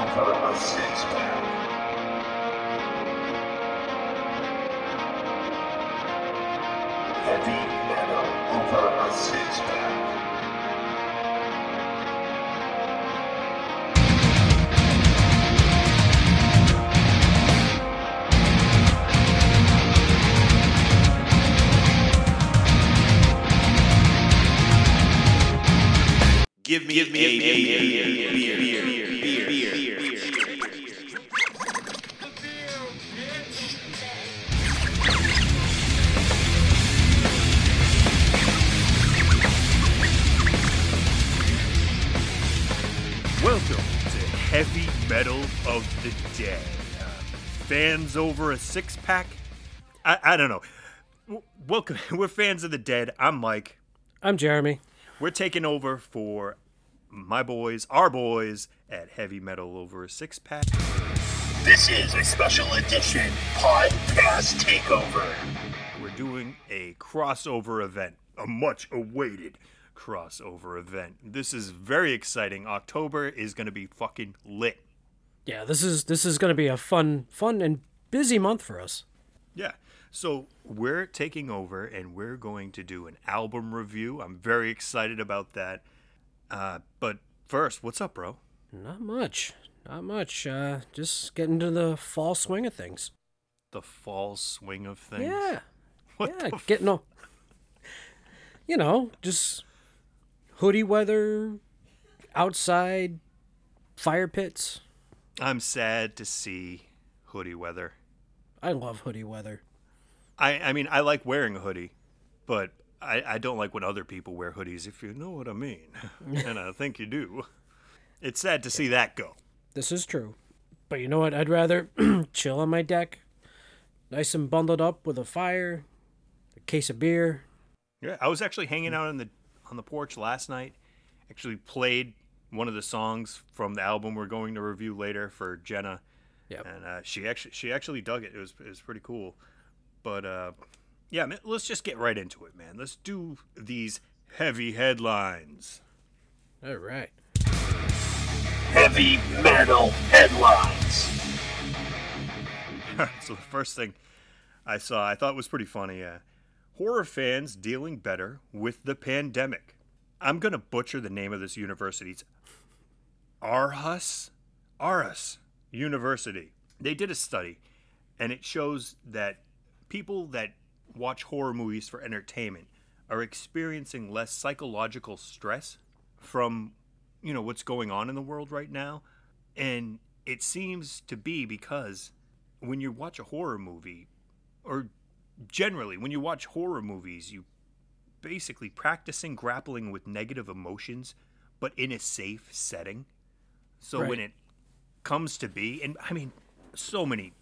over a six fans over a six pack? I, I don't know. W- welcome. We're fans of the dead. I'm Mike. I'm Jeremy. We're taking over for my boys, our boys, at Heavy Metal over a six pack. This is a special edition podcast takeover. We're doing a crossover event, a much awaited crossover event. This is very exciting. October is going to be fucking lit. Yeah, this is this is going to be a fun fun and busy month for us. Yeah. So we're taking over and we're going to do an album review. I'm very excited about that. Uh, but first, what's up, bro? Not much. Not much. Uh just getting to the fall swing of things. The fall swing of things. Yeah. What yeah, the f- getting all You know, just hoodie weather, outside fire pits. I'm sad to see hoodie weather. I love hoodie weather. I, I mean, I like wearing a hoodie, but I, I don't like when other people wear hoodies, if you know what I mean. and I think you do. It's sad to see that go. This is true. But you know what? I'd rather chill on my deck, nice and bundled up with a fire, a case of beer. Yeah, I was actually hanging out on the on the porch last night. Actually played one of the songs from the album we're going to review later for Jenna, Yep. and uh, she actually she actually dug it. It was it was pretty cool. But uh, yeah, man, let's just get right into it, man. Let's do these heavy headlines. All right. Heavy metal headlines. so the first thing I saw, I thought was pretty funny. Uh, horror fans dealing better with the pandemic. I'm gonna butcher the name of this university. It's Aarhus, Aarhus University. They did a study, and it shows that people that watch horror movies for entertainment are experiencing less psychological stress from, you know, what's going on in the world right now, and it seems to be because when you watch a horror movie, or generally when you watch horror movies, you basically practicing grappling with negative emotions, but in a safe setting. So when it comes to be, and I mean, so many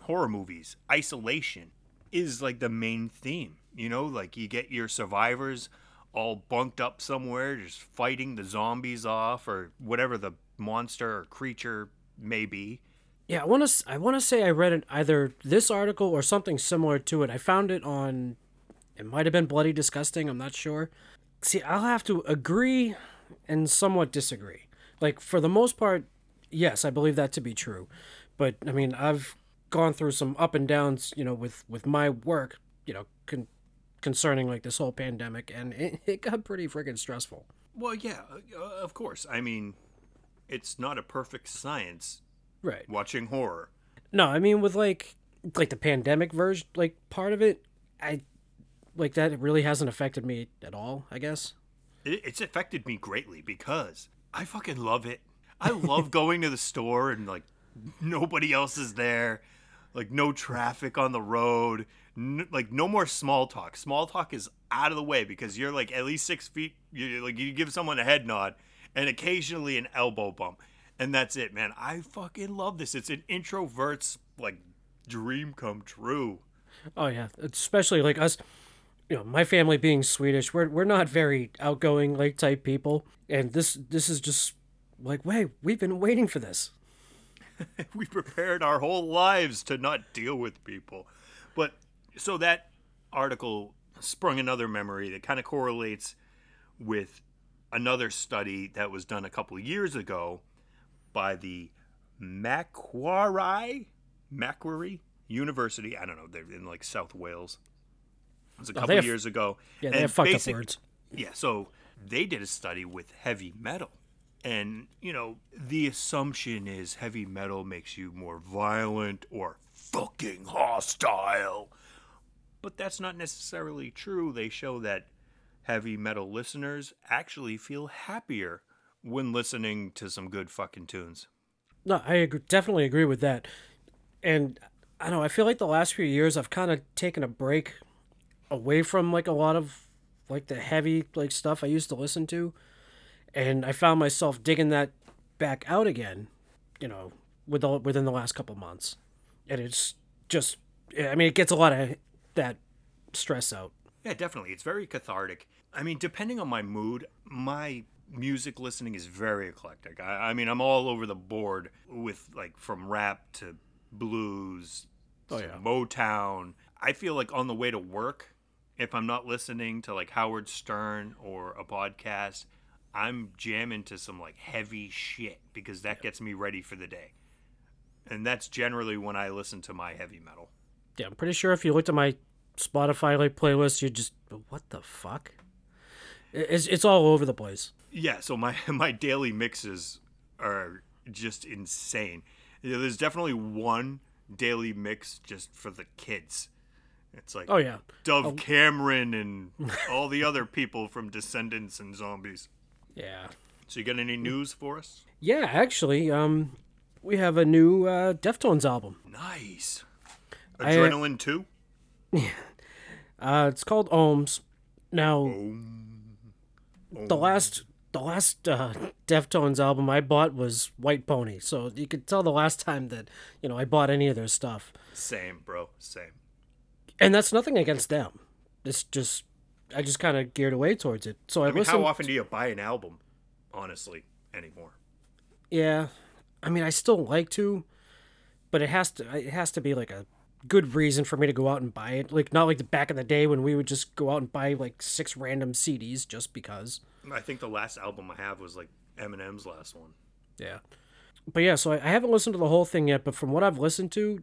horror movies, isolation is like the main theme. You know, like you get your survivors all bunked up somewhere, just fighting the zombies off or whatever the monster or creature may be. Yeah, I want to. I want to say I read it either this article or something similar to it. I found it on. It might have been bloody disgusting. I'm not sure. See, I'll have to agree and somewhat disagree. Like for the most part, yes, I believe that to be true. But I mean, I've gone through some up and downs, you know, with with my work, you know, con- concerning like this whole pandemic, and it, it got pretty freaking stressful. Well, yeah, uh, of course. I mean, it's not a perfect science Right. watching horror. No, I mean with like like the pandemic version, like part of it, I like that. it really hasn't affected me at all. I guess. It, it's affected me greatly because I fucking love it. I love going to the store and like nobody else is there, like no traffic on the road, n- like no more small talk. Small talk is out of the way because you're like at least six feet. You like you give someone a head nod and occasionally an elbow bump, and that's it, man. I fucking love this. It's an introvert's like dream come true. Oh yeah, especially like us. You know, my family being Swedish, we're we're not very outgoing like type people, and this this is just like, wait, we've been waiting for this. we prepared our whole lives to not deal with people. But so that article sprung another memory that kind of correlates with another study that was done a couple of years ago by the Macquarie, Macquarie University. I don't know. They're in like South Wales. It was a Oh, couple have- years ago. Yeah, they have fucked up words. Yeah, so they did a study with heavy metal. And, you know, the assumption is heavy metal makes you more violent or fucking hostile. But that's not necessarily true. They show that heavy metal listeners actually feel happier when listening to some good fucking tunes. No, I agree, definitely agree with that. And I know, I feel like the last few years I've kind of taken a break away from like a lot of like the heavy like stuff I used to listen to, and I found myself digging that back out again, you know, with the, within the last couple months, and it's just, I mean, it gets a lot of that stress out. Yeah, definitely. It's very cathartic. I mean, depending on my mood, my music listening is very eclectic. I, I mean, I'm all over the board with like from rap to blues Oh, to yeah. Motown. I feel like on the way to work, if I'm not listening to like Howard Stern or a podcast, I'm jamming to some like heavy shit because that gets me ready for the day. And that's generally when I listen to my heavy metal. Yeah, I'm pretty sure if you looked at my Spotify like playlist, you just what the fuck? It's it's all over the place. Yeah, so my my daily mixes are just insane. There's definitely one daily mix just for the kids. It's like Oh yeah, Dove oh. Cameron and all the other people from Descendants and Zombies. Yeah, So you got any news for us? yeah. Actually, um, we have a new uh, Deftones album. Nice. I- Adrenaline 2? Uh, it's called Ohms. Now, Oh. the last the last uh, Deftones album I bought was White Pony, so you could tell the last time that you know I bought any of their stuff, Same, bro. Same. and that's nothing against them. It's just I just kind of geared away towards it. So I, I mean, how often do you buy an album, honestly, anymore? Yeah, I mean, I still like to, but it has to. It has to be like a good reason for me to go out and buy it. Like not like the back in the day when we would just go out and buy like six random CDs just because. I think the last album I have was like Eminem's last one. Yeah. But yeah, so I, I haven't listened to the whole thing yet. But from what I've listened to,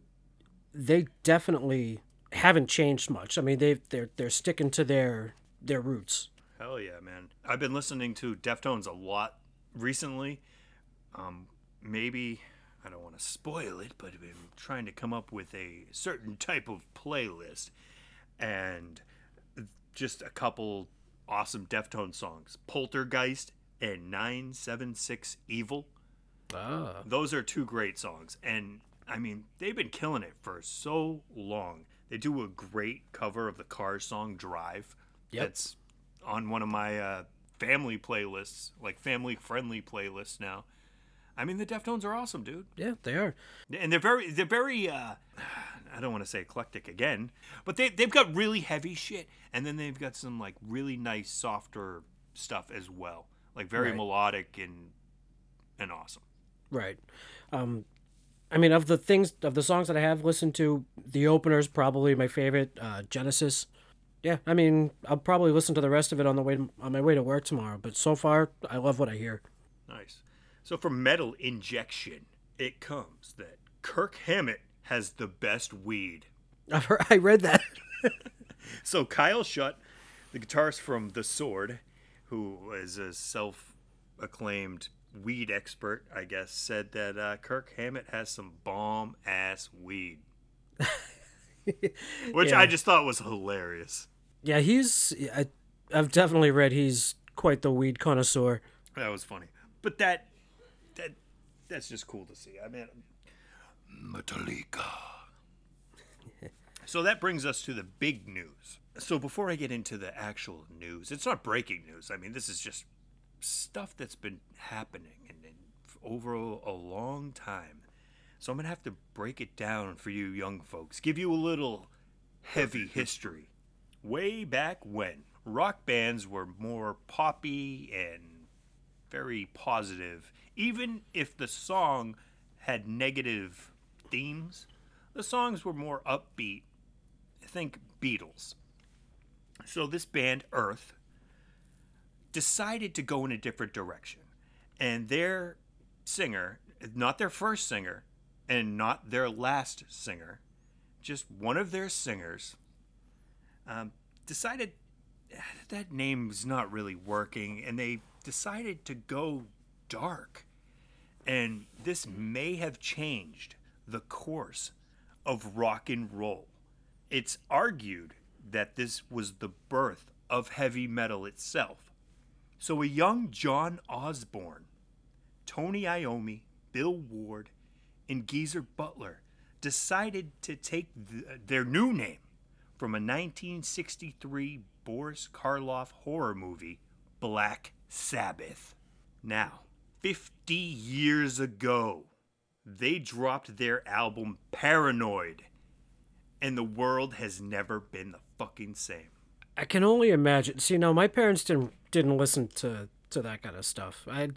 they definitely haven't changed much. I mean, they they're they're sticking to their their roots. Hell yeah, man. I've been listening to Deftones a lot recently. Um, maybe, I don't want to spoil it, but I've been trying to come up with a certain type of playlist. And just a couple awesome Deftones songs Poltergeist and 976 Evil. Ah. Those are two great songs. And I mean, they've been killing it for so long. They do a great cover of the Cars song Drive. Yep. That's on one of my uh, family playlists, like family friendly playlists now. I mean, the Deftones are awesome, dude. Yeah, they are. And they're very, they're very, uh, I don't want to say eclectic again, but they, they've got really heavy shit. And then they've got some like really nice, softer stuff as well. Like very Right. melodic and, and awesome. Right. Um, I mean, of the things of the songs that I have listened to, the opener is probably my favorite. Uh, Genesis. Yeah, I mean, I'll probably listen to the rest of it on the way on my way to work tomorrow. But so far, I love what I hear. Nice. So for metal injection, it comes that Kirk Hammett has the best weed. I've heard, I read that. So Kyle Shutt, the guitarist from The Sword, who is a self-acclaimed weed expert, I guess, said that uh, Kirk Hammett has some bomb ass weed, which Yeah. I just thought was hilarious. yeah, he's. I, I've definitely read he's quite the weed connoisseur. That was funny, but that that that's just cool to see. I mean, Metallica. so that brings us to the big news. So before I get into the actual news, it's not breaking news. I mean, this is just stuff that's been happening and, and over a, a long time. So I'm gonna have to break it down for you young folks. Give you a little heavy history. Way back when rock bands were more poppy and very positive. Even if the song had negative themes, the songs were more upbeat. Think Beatles. So this band, Earth, decided to go in a different direction. And their singer, not their first singer and not their last singer, just one of their singers um, decided "Ah, that name's not really working, and they decided to go dark. And this may have changed the course of rock and roll. It's argued that this was the birth of heavy metal itself. So a young John Osbourne, Tony Iommi, Bill Ward, and Geezer Butler decided to take th- their new name from a 1963 Boris Karloff horror movie, Black Sabbath. Now, 50 years ago, they dropped their album Paranoid, and the world has never been the fucking same. I can only imagine. See, now my parents didn't didn't listen to to that kind of stuff. I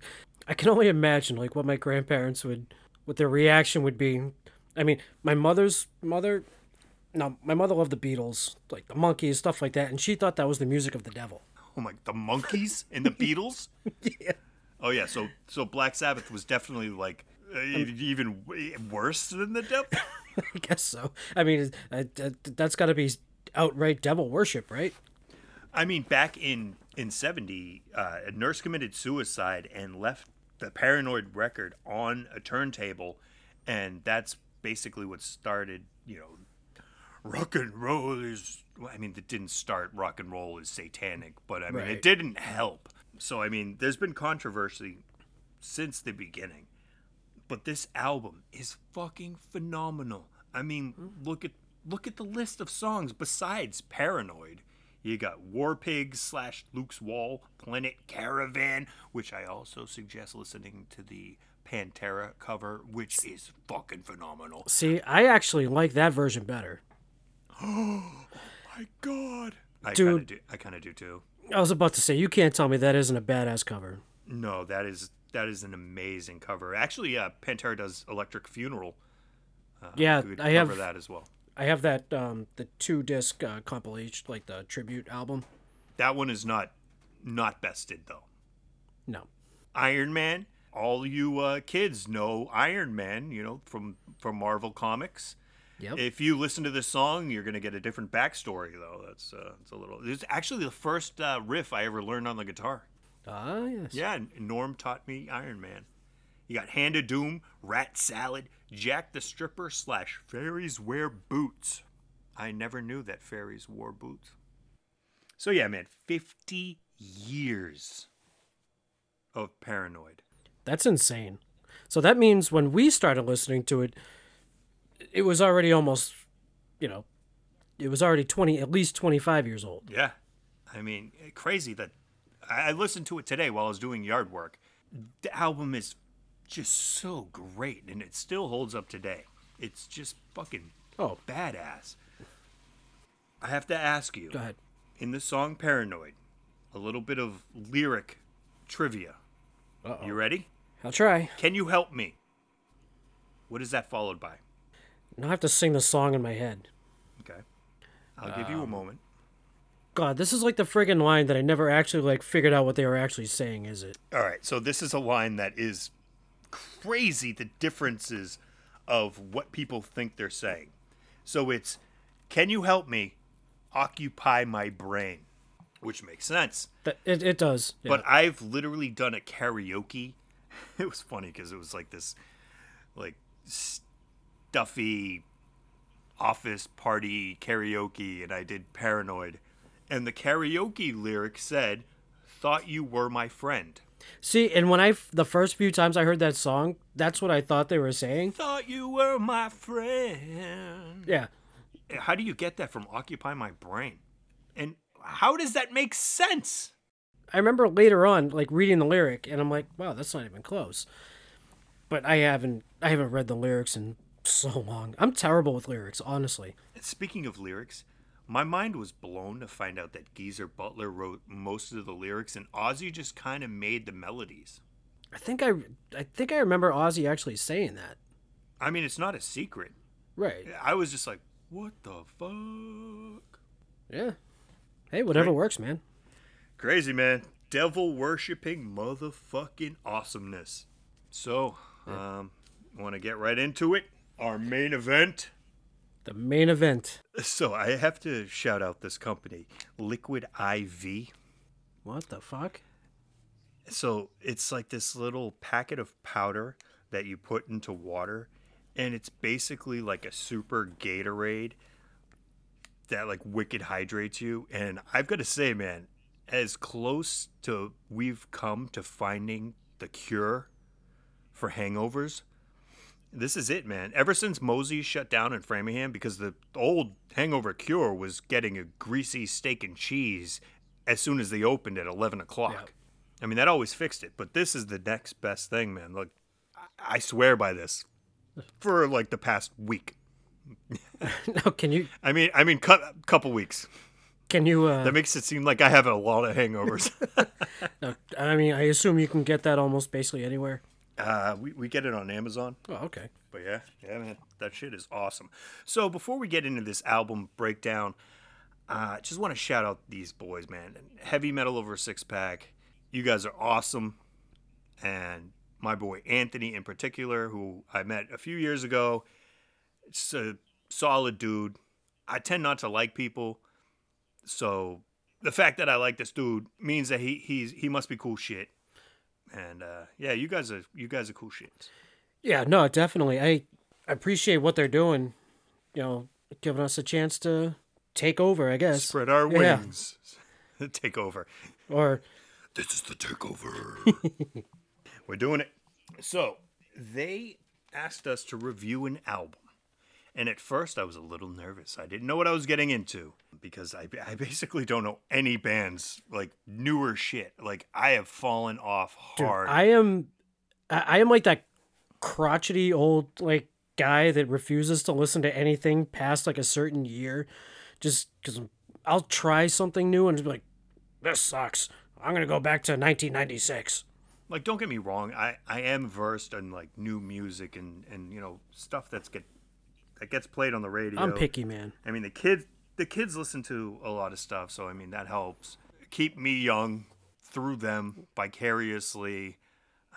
I can only imagine like what my grandparents would what their reaction would be. I mean, my mother's mother no, my mother loved the Beatles, like the Monkees, stuff like that, and she thought that was the music of the devil. Oh my, the Monkees and the Beatles? Yeah. Oh yeah, so so Black Sabbath was definitely like uh, even worse than the devil. I guess so. I mean, uh, uh, that's got to be outright devil worship, right? I mean, back in in '70, uh, a nurse committed suicide and left the Paranoid record on a turntable, and that's basically what started. You know, rock and roll is. well, I mean, it didn't start. Rock and roll is satanic, but I mean, Right. it didn't help. So I mean, there's been controversy since the beginning, but this album is fucking phenomenal. I mean, look at look at the list of songs besides Paranoid. You got War Pigs slash Luke's Wall, Planet Caravan, which I also suggest listening to the Pantera cover, which is fucking phenomenal. See, I actually like that version better. Oh my God, I Dude. of do. I kind of do too. I was about to say, you can't tell me that isn't a badass cover. No, that is that is an amazing cover. Actually, uh, Pantera does Electric Funeral. Uh, Yeah, I cover have- that as well. I have that um the two disc uh, compilation, like the tribute album. That one is not not bested though. No, Iron Man. All you uh, kids know Iron Man, you know, from from Marvel Comics. Yep. If you listen to this song, you're gonna get a different backstory, though. That's uh, it's a little. It's actually the first uh, riff I ever learned on the guitar. ah yes. Yeah, Norm taught me Iron Man. You got Hand of Doom, Rat Salad, Jack the Stripper slash Fairies Wear Boots. I never knew that fairies wore boots. So yeah, man, 50 years of Paranoid. That's insane. So that means when we started listening to it, it was already almost, you know, it was already twenty, at least twenty five years old. Yeah. I mean, crazy that I listened to it today while I was doing yard work. The album is just so great and it still holds up today. It's just fucking Oh, badass. I have to ask you go ahead. in the song Paranoid, a little bit of lyric trivia. Uh-oh. You ready? I'll try. Can you help me? What is that followed by? Now I have to sing the song in my head. Okay. I'll give you a um, moment. God, this is like the friggin' line that I never actually like figured out what they were actually saying. Is it? All right, so this is a line that is crazy the differences of what people think they're saying. So it's, can you help me occupy my brain? Which makes sense. It, it does. Yeah. But I've literally done a karaoke. It was funny because it was like this, like stuffy office party karaoke, and I did Paranoid. And the karaoke lyric said, Thought you were my friend. See, and when I the first few times I heard that song, that's what I thought they were saying. Thought you were my friend. Yeah. How do you get that from Occupy My Brain? And how does that make sense? I remember later on, like reading the lyric, and I'm like, wow, that's not even close. But I haven't, I haven't read the lyrics in so long. I'm terrible with lyrics, honestly. Speaking of lyrics, my mind was blown to find out that Geezer Butler wrote most of the lyrics and Ozzy just kind of made the melodies. I think I, I think I remember Ozzy actually saying that. I mean, it's not a secret. Right. I was just like, what the fuck? Yeah. Hey, whatever works, man. Crazy, man. Devil worshipping motherfucking awesomeness. So, um, want to get right into it? Our main event. The main event. So I have to shout out this company, Liquid IV. What the fuck? So it's like this little packet of powder that you put into water, and it's basically like a super Gatorade that like wicked hydrates you. And I've got to say, man, as close to we've come to finding the cure for hangovers, this is it, man. Ever since Mosey shut down in Framingham, because the old hangover cure was getting a greasy steak and cheese as soon as they opened at 11 o'clock. I mean, that always fixed it, but this is the next best thing, man. Look, I- swear by this for like the past week. now can you I mean, I mean, cut couple weeks. can you uh That makes it seem like I have a lot of hangovers. no, I mean I assume you can get that almost basically anywhere. Uh, we, we get it on Amazon. Oh, okay. But yeah, yeah, man, that shit is awesome. So before we get into this album breakdown, uh, just want to shout out these boys, man. Heavy Metal Over Six Pack, you guys are awesome, and my boy Anthony in particular, who I met a few years ago, it's a solid dude. I tend not to like people, so the fact that I like this dude means that he he's he must be cool shit. And uh, yeah, you guys are you guys are cool shit. Yeah, no, definitely. I appreciate what they're doing. You know, giving us a chance to take over, I guess. Spread our Yeah. wings. Take over. Or This is the takeover. We're doing it. So, they asked us to review an album. And at first, I was a little nervous. I didn't know what I was getting into because I, I basically don't know any bands, like newer shit. Like, I have fallen off dude, hard. I am I, am like that crotchety old like guy that refuses to listen to anything past like a certain year just cuz I'll try something new and just be like this sucks. I'm going to go back to 1996. like, don't get me wrong. I, I am versed in, like, new music and, and you know, stuff that's get, that gets played on the radio. I'm picky, man. I mean, the kids the kids listen to a lot of stuff, so I mean that helps keep me young through them vicariously.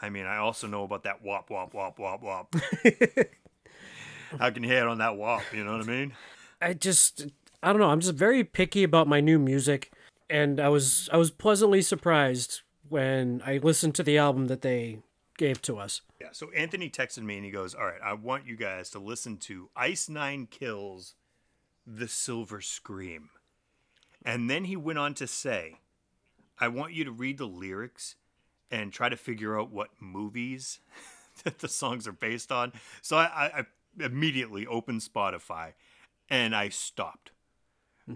I mean, I also know about that wop wop wop wop wop. How can you hate on that wop? You know what I mean? I just I don't know. I'm just very picky about my new music, and I was I was pleasantly surprised when I listened to the album that they gave to us. Yeah. So Anthony texted me and he goes, "All right, I want you guys to listen to Ice Nine Kills, The Silver Scream," and then he went on to say, "I want you to read the lyrics and try to figure out what movies that the songs are based on." So I, I, immediately opened Spotify and I stopped.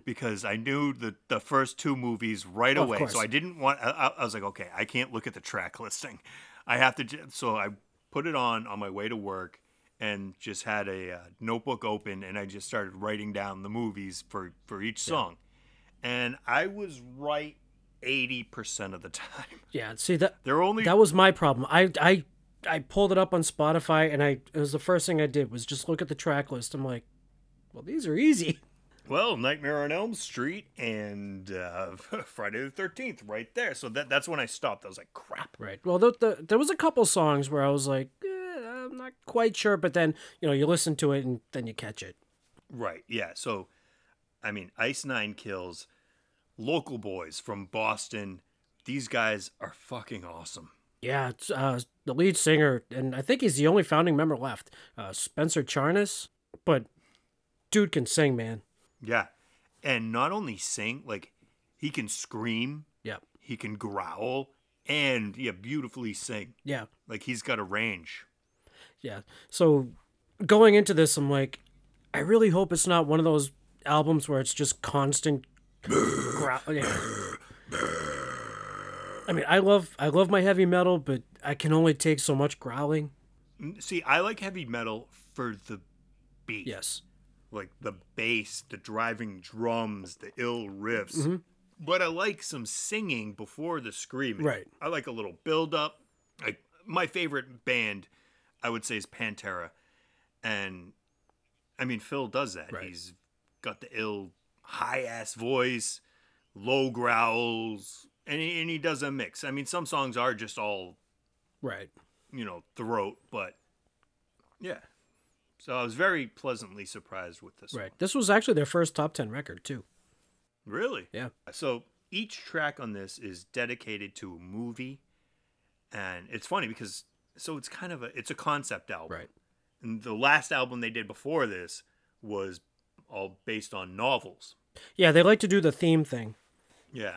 Because I knew the, the first two movies right away, so I didn't want. I- I was like, okay, I can't look at the track listing. I have to. So I put it on on my way to work and just had a uh, notebook open and I just started writing down the movies for for each song, and I was right eighty percent of the time. Yeah, see that There only that was my problem. I I I pulled it up on Spotify, and I it was the first thing I did was just look at the track list. I'm like, well, these are easy. Well Nightmare on Elm Street and uh, Friday the Thirteenth right there. So that that's when I stopped. I was like, crap. Right. Well, the, the, there was a couple songs where I was like, eh, I'm not quite sure, but then you know you listen to it and then you catch it. Right. Yeah. So, I mean, Ice Nine Kills, local boys from Boston. These guys are fucking awesome. Yeah, it's, uh, the lead singer, and I think he's the only founding member left, uh, Spencer Charnas. But dude can sing, man. Yeah. And not only sing, like, he can scream, Yeah, he can growl, and, yeah, beautifully sing. yeah, Like, he's got a range. yeah. So going into this, I'm like, I really hope it's not one of those albums where it's just constant growl. Yeah. I mean, I love I love my heavy metal, but I can only take so much growling. See, I like heavy metal for the beat. Yes. Like, the bass, the driving drums, the ill riffs. Mm-hmm. But I like some singing before the screaming. Right. I like a little build up. Like my favorite band, I would say, is Pantera, and I mean Phil does that. Right. He's got the ill, high ass voice, low growls, and he, and he does a mix. I mean, some songs are just all Right. you know, throat, but yeah. So I was very pleasantly surprised with this. Right. one. This was actually their first top 10 record, too. Really? Yeah. So each track on this is dedicated to a movie, and it's funny because so it's kind of a it's a concept album. Right. And the last album they did before this was all based on novels. Yeah, they like to do the theme thing. Yeah.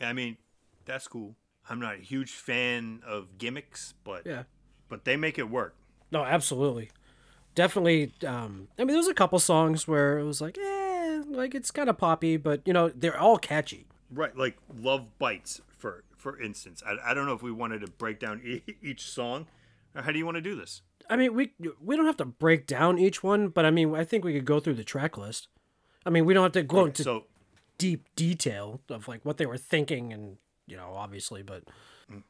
I mean, that's cool. I'm not a huge fan of gimmicks, but Yeah. but they make it work. No, absolutely. Definitely. Um, I mean, there was a couple songs where it was like, eh, like it's kind of poppy, but you know, they're all catchy. Right, like Love Bites for for instance. I, I don't know if we wanted to break down e- each song. How do you want to do this? I mean, we we don't have to break down each one, but I mean, I think we could go through the track list. I mean, we don't have to go into so deep detail of like what they were thinking and you know, obviously, but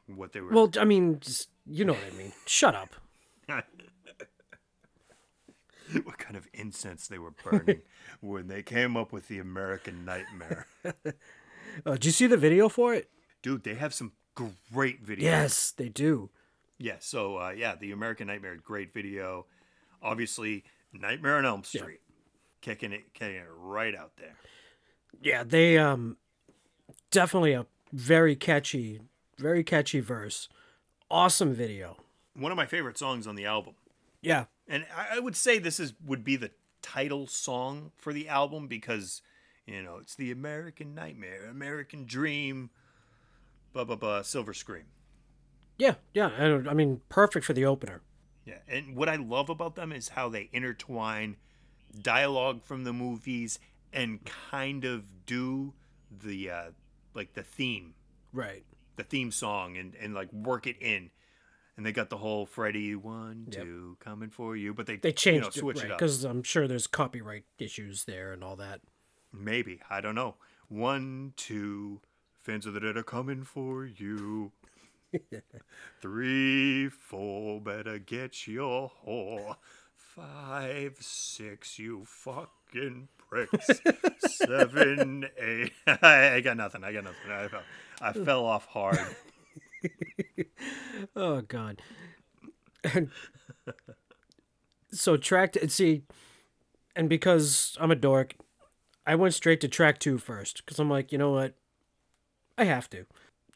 what they were well, I mean, just, you know what I mean. Shut up. what kind of incense they were burning when they came up with the American Nightmare. Uh, did you see the video for it? Dude, they have some great videos. Yes, they do. Yeah, so uh, yeah, the American Nightmare, great video. Obviously, Nightmare on Elm Street, kicking it, kicking it right out there. Yeah, they um definitely a very catchy, very catchy verse. Awesome video. One of my favorite songs on the album, Yeah. and I, I would say this is would be the title song for the album because you know it's the American Nightmare, American Dream, blah blah blah, Silver Scream. Yeah, yeah. I, I mean, perfect for the opener. Yeah, and what I love about them is how they intertwine dialogue from the movies and kind of do the uh, like the theme, Right. the theme song, and and like work it in. And they got the whole Freddy one, Yep. two coming for you, but they They changed you know, switch it up. because I'm sure there's copyright issues there and all that. Maybe I don't know. One, two, fans of the dead are coming for you. Three, four, better get your whore. Five, six, you fucking pricks. Seven, eight. I got nothing. I got nothing. I fell, I fell off hard. Oh God. so track t- see, and because I'm a dork, I went straight to track two first because I'm like, you know what, I have to.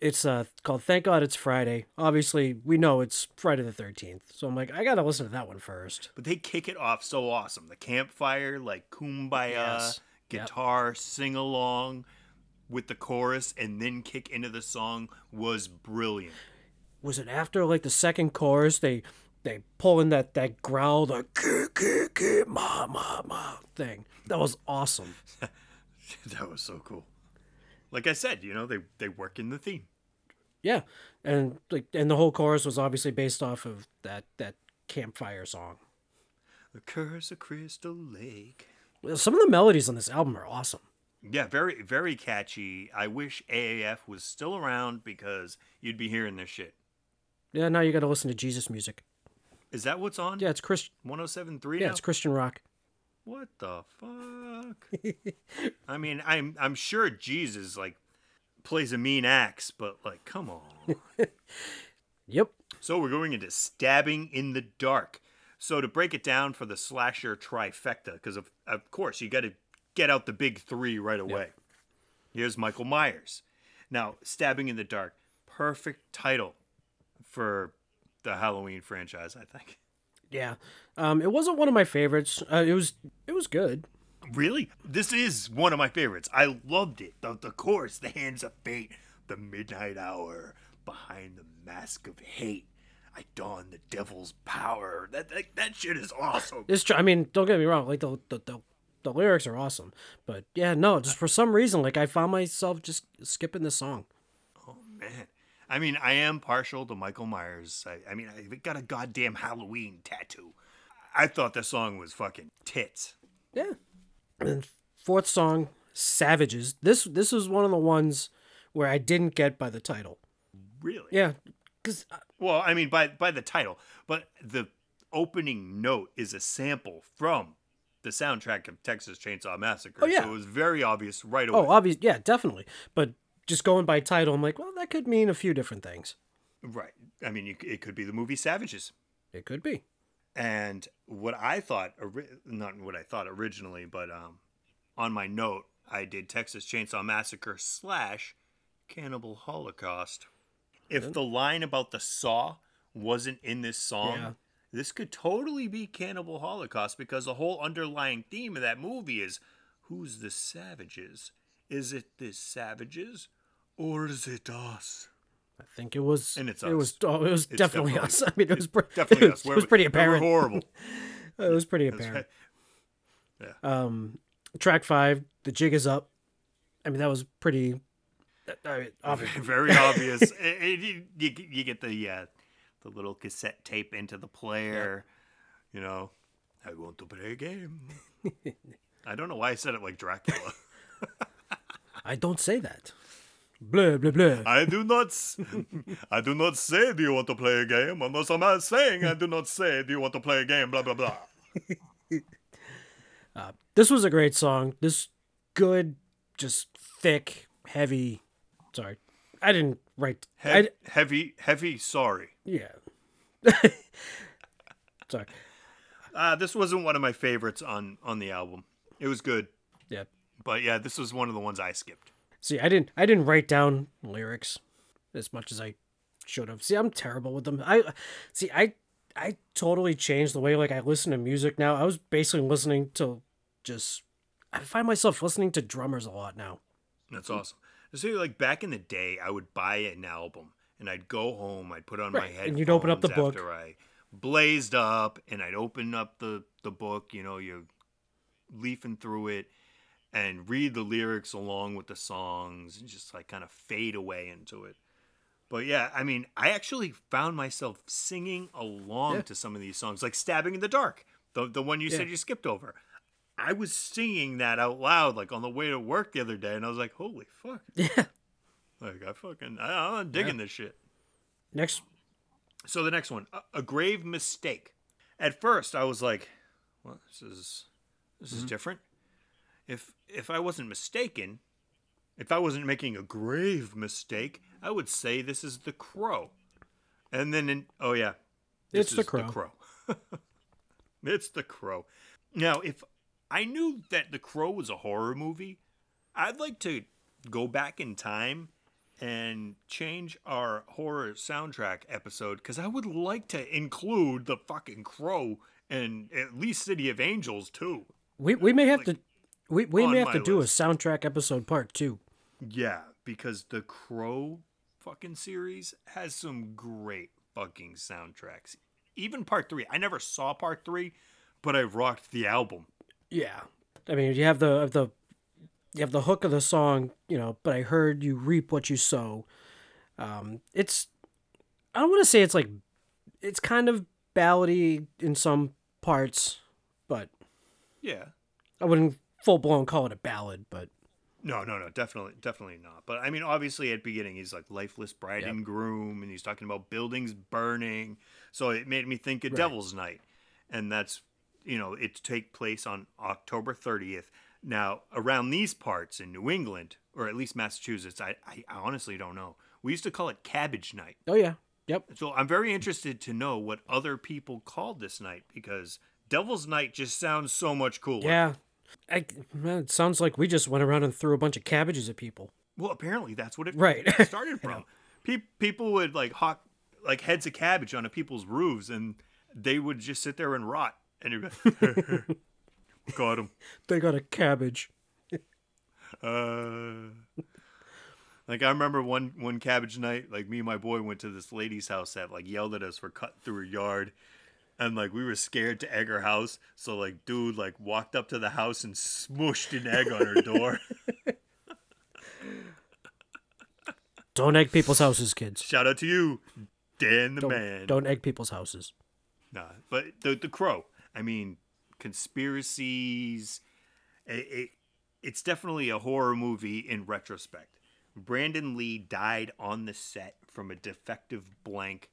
It's uh called Thank God It's Friday. Obviously, we know it's Friday the Thirteenth, so I'm like, I gotta listen to that one first. But they kick it off so awesome. The campfire, like kumbaya, Yes. Yep. guitar, sing along with the chorus, and then kick into the song was brilliant. Was it after like the second chorus they they pull in that that growl the "Kee, kee, kee, ma ma ma thing? That was awesome. that was so cool. Like I said, you know, they they work in the theme. Yeah, and like, and the whole chorus was obviously based off of that that campfire song. The Curse of Crystal Lake. Well, Some of the melodies on this album are awesome. Yeah, very very catchy. I wish AAF was still around because you'd be hearing this shit. Yeah, now you got to listen to Jesus music. Is that what's on? Yeah, it's Chris. 1073 Yeah, now? it's Christian rock. What the fuck? I mean, I'm I'm sure Jesus like plays a mean axe, but like, come on. Yep. So we're going into stabbing in the dark. So to break it down for the slasher trifecta, because of of course you got to get out the big three right away. Here's Michael Myers. Now, stabbing in the dark, perfect title for the Halloween franchise, I think. Yeah. Um, it wasn't one of my favorites. Uh, it was it was good. Really, this is one of my favorites. I loved it. The the chorus, the hands of fate, the midnight hour, behind the mask of hate. I don the devil's power. That that, that shit is awesome. Tr- I mean, don't get me wrong. Like the the, the the lyrics are awesome, but yeah, no, just for some reason, like I found myself just skipping the song. Oh man. I mean, I am partial to Michael Myers. I, I mean, I got a goddamn Halloween tattoo. I thought the song was fucking tits. Yeah. And fourth song, Savages. This this is one of the ones where I didn't get by the title. Really? Yeah, because uh, Well, I mean, by by the title, but the opening note is a sample from the soundtrack of Texas Chainsaw Massacre. Oh, yeah. So it was very obvious right away. oh, obvious, yeah, definitely. But just going by title, I'm like, well, that could mean a few different things. Right. I mean, it could be the movie Savages. It could be. And what I thought, not what I thought originally, but um, on my note, I did Texas Chainsaw Massacre slash Cannibal Holocaust. If the line about the saw wasn't in this song, Yeah. This could totally be Cannibal Holocaust because the whole underlying theme of that movie is who's the savages? Is it the savages or is it us? I think it was. And it's us. It was. Oh, it was It's definitely, definitely- us. I mean, it was pre- Definitely it was, us. It was pretty We're apparent. horrible. It was pretty apparent. right. Um, track five, the jig is up. I mean, that was pretty. I mean, obvious. very obvious. It- you, you, get the uh, the little cassette tape into the player. You know, I want to play a game. I don't know why I said it like Dracula. I don't say that. Blah blah blah. I do not. I do not say. Do you want to play a game? Unless I'm not saying I do not say. Do you want to play a game? Blah blah blah. Uh, this was a great song. This good, just thick, heavy. Sorry, I didn't write. He- I, heavy, heavy. Sorry. yeah. Sorry. Uh, this wasn't one of my favorites on on the album. It was good, Yeah. but yeah, this was one of the ones I skipped. See, I didn't. I didn't write down lyrics as much as I should have. See, I'm terrible with them. I see. I I totally changed the way like I listen to music now. I was basically listening to just. I find myself listening to drummers a lot now. That's awesome. So like back in the day, I would buy an album and I'd go home, I'd put on my Right, headphones and you'd open up the book. after I blazed up, and I'd open up the the book. You know, you're leafing through it and read the lyrics along with the songs and just like kind of fade away into it. But yeah, I mean, I actually found myself singing along Yeah. to some of these songs, like "Stabbing in the Dark," the the one you Yeah. said you skipped over. I was singing that out loud, like on the way to work the other day, and I was like, "Holy fuck!" Yeah. Like I fucking, I, I'm digging this shit. Next. So the next one, a, a grave mistake. At first, I was like, "Well, this is this is mm-hmm. different." If if I wasn't mistaken, if I wasn't making a grave mistake, I would say this is the Crow. And then, in, oh yeah, It's The Crow. Crow. it's the Crow. Now, if I knew that the Crow was a horror movie, I'd like to go back in time and change our horror soundtrack episode because I would like to include the fucking Crow and at least City of Angels too. We we may have to. We we may have to do list. a soundtrack episode part two. Yeah, because the Crow fucking series has some great fucking soundtracks. Even part three. I never saw part three, but I rocked the album. Yeah. I mean, you have the the you have the hook of the song, you know, but I heard you reap what you sow. Um it's I don't want to say it's like it's kind of ballady in some parts, but Yeah. I wouldn't full blown call it a ballad, but No, no, no, definitely, definitely not. But I mean, obviously, at the beginning, he's like lifeless bride Yep. and groom, and he's talking about buildings burning. So it made me think of Right. Devil's Night, and that's you know it take place on October thirtieth. Now, around these parts in New England, or at least Massachusetts, I, I honestly don't know. We used to call it Cabbage Night. oh yeah. Yep. So I'm very interested to know what other people called this night because Devil's Night just sounds so much cooler. Yeah. I, man, it sounds like we just went around and threw a bunch of cabbages at people. Well, apparently that's what it Right. started from. Pe- people would like hawk like heads of cabbage onto people's roofs, and they would just sit there and rot. And you'd be like, got him. They got a cabbage. Uh, like I remember one one cabbage night, like me and my boy went to this lady's house that like yelled at us for cutting through her yard. And like we were scared to egg her house, so like dude like walked up to the house and smushed an egg on her door. Don't egg people's houses, kids. Shout out to you, Dan the Don't, man. don't egg people's houses. Nah, but the the crow. I mean, conspiracies. It, it it's definitely a horror movie in retrospect. Brandon Lee died on the set from a defective blank,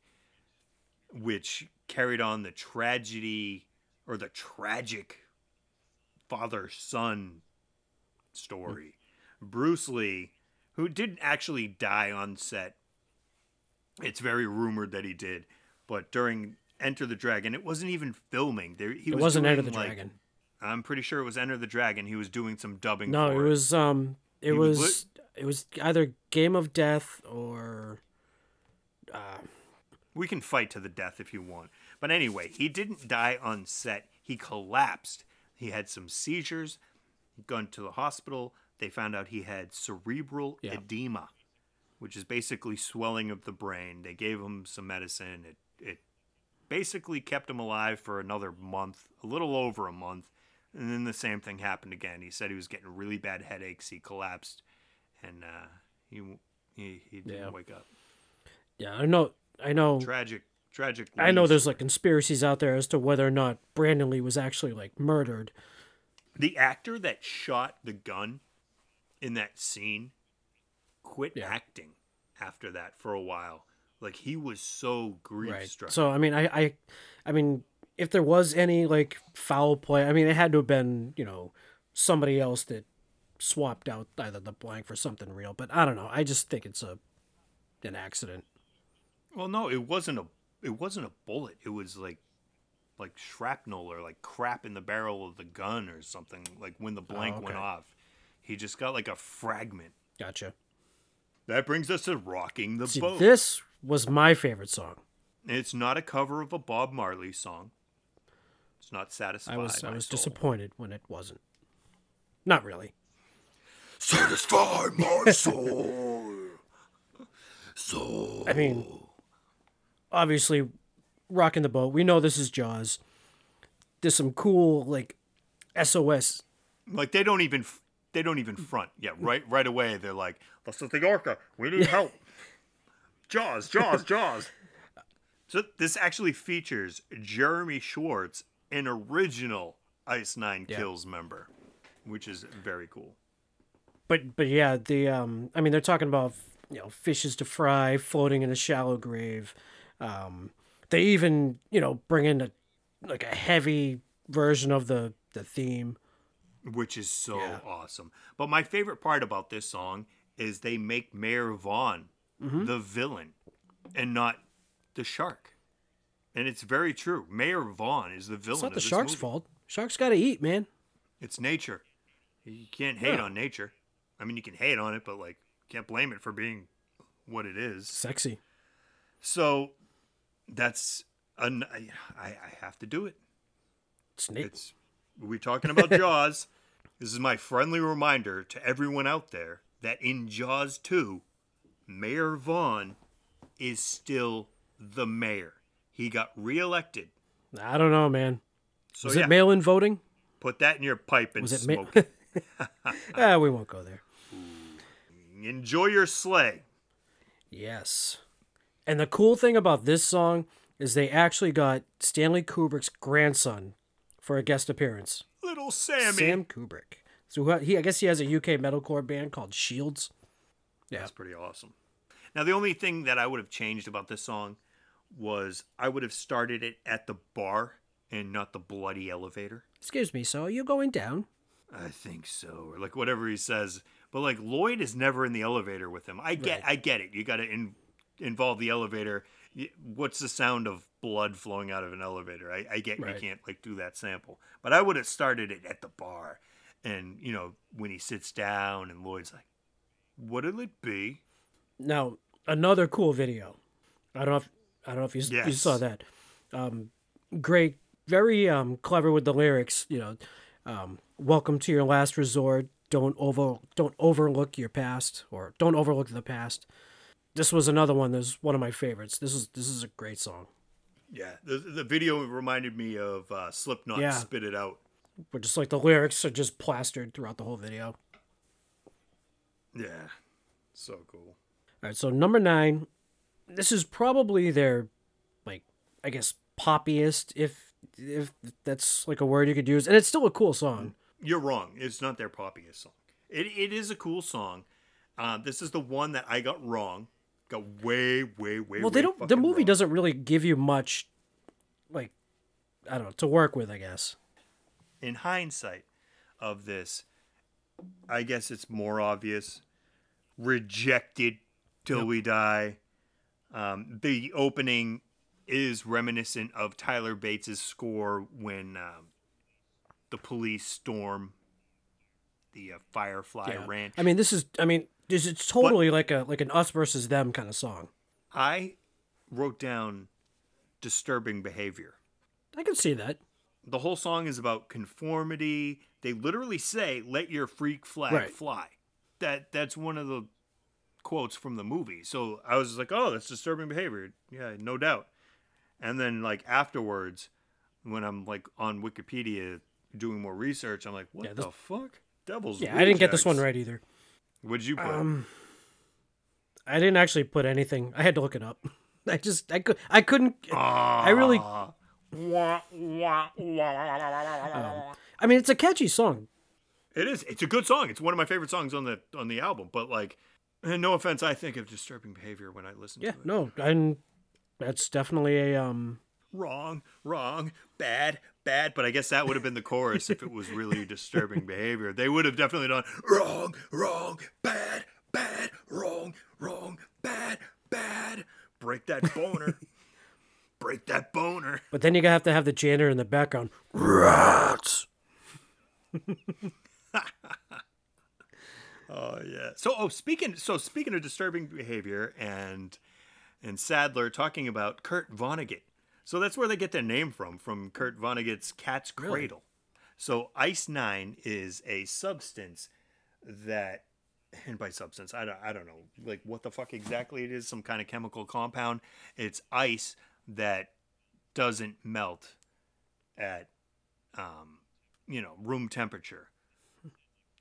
which carried on the tragedy or the tragic father son story. Bruce Lee, who didn't actually die on set, It's very rumored that he did, but during Enter the Dragon, it wasn't even filming. There, he It was wasn't Enter the like- Dragon. I'm pretty sure it was Enter the Dragon. He was doing some dubbing. No, for it was um, it He was was it was either Game of Death or Uh, We can fight to the death if you want. But anyway, he didn't die on set. He collapsed. He had some seizures. Gone to the hospital. They found out he had cerebral Yeah. edema, which is basically swelling of the brain. They gave him some medicine. It it basically kept him alive for another month, a little over a month. And then the same thing happened again. He said he was getting really bad headaches. He collapsed, and uh, he he he didn't Yeah. wake up. yeah, I know I know Tragic, tragic. I know there's like conspiracies out there as to whether or not Brandon Lee was actually like murdered. the actor that shot the gun in that scene quit Yeah. acting after that for a while. Like he was so grief struck. Right. So I mean I, I I mean if there was any like foul play, I mean it had to have been, you know, somebody else that swapped out either the blank for something real. But I don't know. I just think it's a an accident. well, no, it wasn't a it wasn't a bullet. It was like like shrapnel or like crap in the barrel of the gun or something. Like when the oh, blank went Oh, okay. off, he just got like a fragment. Gotcha. That brings us to rocking the See, boat. this was my favorite song. It's not a cover of a Bob Marley song. It's not satisfied. I was I was soul. disappointed when it wasn't. Not really. Satisfy my soul. soul. I mean, obviously, rocking the boat. We know this is Jaws. There's some cool like SOS. like they don't even they don't even front. Yeah, right right away they're like, "This is the Orca. We need help." Jaws, Jaws, Jaws. So this actually features Jeremy Schwartz, an original Ice Nine Yeah. Kills member, which is very cool. But but yeah, the um, I mean, they're talking about you know fishes to fry, floating in a shallow grave. Um, they even you know bring in a like a heavy version of the the theme. which is so Yeah. awesome. But my favorite part about this song is they make Mayor Vaughn Mm-hmm. the villain and not the shark. And it's very true. Mayor Vaughn is the villain. It's not the shark's movie. fault. Sharks got to eat, man. It's nature. You can't hate Yeah. on nature. I mean, you can hate on it, but like, can't blame it for being what it is. Sexy. So that's an, I, I have to do it. Snake. It's we're talking about Jaws. This is my friendly reminder to everyone out there that in Jaws 2, Mayor Vaughn is still the mayor. He got reelected. I don't know, man. So Was yeah, it mail-in voting? put that in your pipe and Was it ma- smoke it. Ah, we won't go there. Enjoy your Slay. Yes. And the cool thing about this song is they actually got Stanley Kubrick's grandson for a guest appearance. Little Sammy. Sam Kubrick. So he, I guess he has a UK metalcore band called Shields. Yeah. That's pretty awesome. Now, the only thing that I would have changed about this song was I would have started it at the bar and not the bloody elevator. Excuse me, so are you going down? I think so, or like whatever he says. But like Lloyd is never in the elevator with him. I get, Right. I get it. You got to in, involve the elevator. What's the sound of blood flowing out of an elevator? I, I get Right. you can't like do that sample, but I would have started it at the bar, and you know when he sits down and Lloyd's like, "What'll it be?" Now, another cool video. I don't know if I don't know if you, you saw that. Um, great, very um, clever with the lyrics. You know, um, welcome to your last resort. Don't over don't overlook your past, or don't overlook the past. This was another one. That's one of my favorites. This is this is a great song. Yeah, the the video reminded me of uh, Slipknot. Yeah. Spit it out. But just like the lyrics are just plastered throughout the whole video. Yeah, so cool. All right, so number nine, this is probably their, like, I guess poppiest, if if that's like a word you could use, and it's still a cool song. You're wrong. It's not their poppiest song. It, it is a cool song. Uh, this is the one that I got wrong. Got way, way, way. Well, they way don't. The movie wrong. doesn't really give you much, like, I don't know, to work with. I guess. In hindsight, of this, I guess it's more obvious. Rejected till we die. Um, the opening is reminiscent of Tyler Bates' score when um, the police storm the uh, Firefly Yeah. Ranch. I mean, this is. I mean, this it's totally like a like an us versus them kind of song. I wrote down disturbing behavior. I can see that. The whole song is about conformity. They literally say, "Let your freak flag Right. fly." That that's one of the quotes from the movie. So I was like, "Oh, that's disturbing behavior." Yeah, no doubt. And then like afterwards, when I'm like on Wikipedia doing more research, I'm like, "What Yeah, this- the fuck?" Devil's Yeah, I didn't get this one right either. What'd you put? Um, I didn't actually put anything. I had to look it up. I just I could I couldn't. I really. Ah. I mean, it's a catchy song. It is. It's a good song. It's one of my favorite songs on the on the album. But like, and no offense, I think of disturbing behavior when I listen Yeah, to it. no, and that's definitely a um. Wrong, wrong, bad, bad. But I guess that would have been the chorus if it was really disturbing behavior. They would have definitely done wrong, wrong, bad, bad, wrong, wrong, bad, bad. Break that boner. Break that boner. But then you gonna have to have the janitor in the background. Rats. Oh yeah. So oh speaking so speaking of disturbing behavior and and Sadler talking about Kurt Vonnegut. So that's where they get their name from, from Kurt Vonnegut's Cat's Cradle. So Ice Nine is a substance that and by substance, I don't I don't know like what the fuck exactly it is, some kind of chemical compound. It's ice that doesn't melt at um you know, room temperature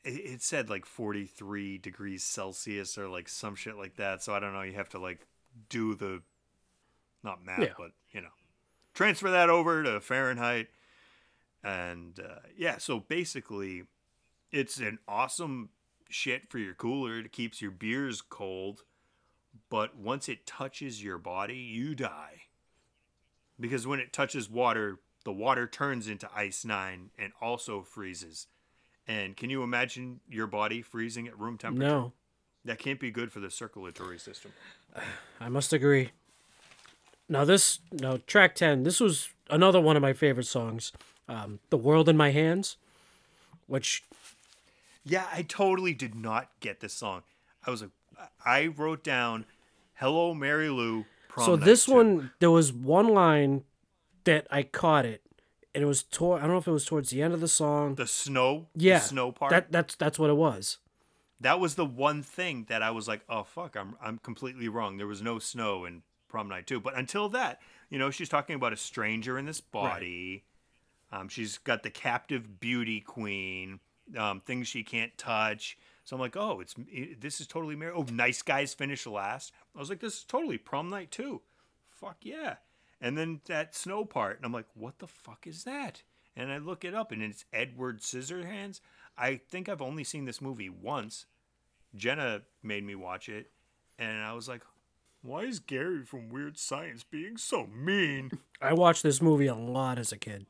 it, said like 43 degrees Celsius or like some shit like that. So I don't know. You have to like do the, not math, Yeah. but you know, transfer that over to Fahrenheit. And uh, yeah, so basically, it's an awesome shit for your cooler. It keeps your beers cold. But once it touches your body, you die. Because when it touches water, the water turns into ice nine and also freezes. And can you imagine your body freezing at room temperature? No, That can't be good for the circulatory system. I must agree. Now this, no track ten. This was another one of my favorite songs. Um, "The World in My Hands," which Yeah, I totally did not get this song. I was like, I wrote down "Hello, Mary Lou." So this 2." one there was one line that I caught it, and it was toward I don't know if it was towards the end of the song. the snow, yeah, the snow part. That that's that's what it was. that was the one thing that I was like, oh fuck, I'm I'm completely wrong. There was no snow in prom night too. But until that, you know, she's talking about a stranger in this body. Um, she's got the captive beauty queen, um, things she can't touch. So I'm like, oh, it's it, this is totally Mary. Oh, nice guys finish last. I was like, this is totally prom night too. Fuck yeah. And then that snow part, and I'm like, what the fuck is that? And I look it up, and it's Edward Scissorhands. I think I've only seen this movie once. Jenna made me watch it, and I was like, why is Gary from Weird Science being so mean? I watched this movie a lot as a kid.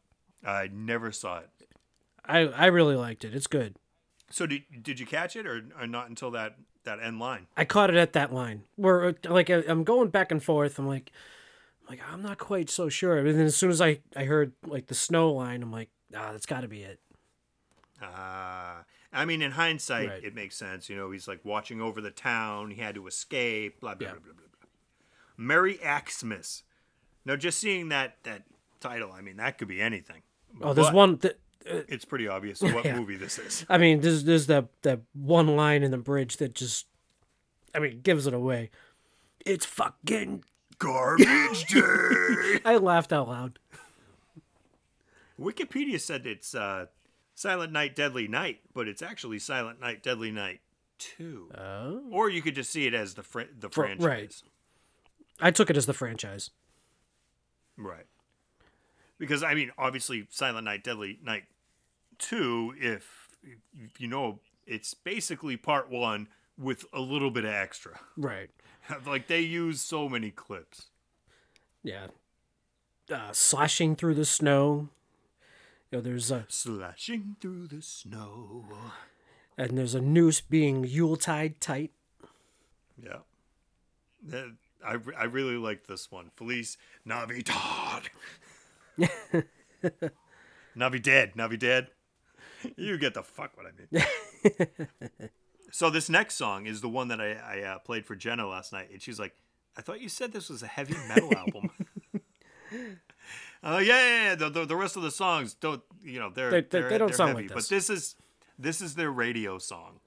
I never saw it. I I really liked it. It's good. So did did you catch it or, or not until that that end line? I caught it at that line where uh, like I- I'm going back and forth. I'm like, I'm like I'm not quite so sure. And then as soon as I I heard like the snow line, I'm like, ah, that's got to be it. Ah, I mean, in hindsight, Right. it makes sense. You know, he's like watching over the town. He had to escape. Blah blah Yeah. blah blah blah. blah. Merry Axe-Mas. Now, just seeing that that title, I mean, that could be anything. Oh, there's But one that It's pretty obvious what Yeah. movie this is. I mean, there's there's that that one line in the bridge that just, I mean, gives it away. It's fucking. Garbage Day. I laughed out loud. Wikipedia said it's uh, Silent Night, Deadly Night, but it's actually Silent Night, Deadly Night Two. Oh. or you could just see it as the fr- the Fr- franchise. right. I took it as the franchise. Right. Because I mean, obviously, Silent Night, Deadly Night Two. If, if you know, it's basically part one with a little bit of extra. Right. like they use so many clips. Yeah. Uh, slashing through the snow. You know, there's a Slashing through the snow. and there's a noose being Yuletide tight. Yeah. I, I really like this one. Feliz Navidad. Navidad. Navidad. You get the fuck what I mean. so this next song is the one that I, I uh, played for Jenna last night, and she's like, "I thought you said this was a heavy metal album." Oh yeah, yeah, yeah. The, the, the rest of the songs don't, you know, they're They- they- they're- they don't they're sound heavy, like But this. this is this is their radio song.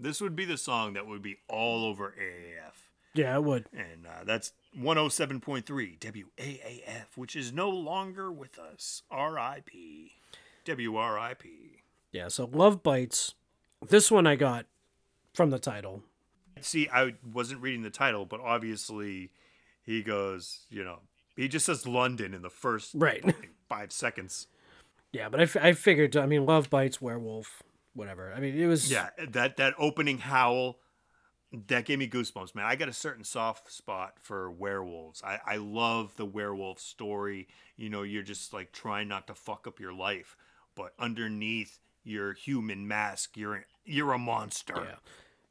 This would be the song that would be all over AAF. Yeah, it would. And uh, that's 107.3 WAAF, which is no longer with us. RIP. WRIP. Yeah, so Love Bites. This one I got from the title. See, I wasn't reading the title, but obviously he goes, you know, he just says London in the first Right. five seconds. Yeah, but I, f- I figured, I mean, Love Bites, Werewolf, whatever. I mean, it was. Yeah, that that opening howl, that gave me goosebumps, man. I got a certain soft spot for werewolves. I, I love the werewolf story. You know, you're just like trying not to fuck up your life, but underneath your human mask, you're you're a monster. Yeah.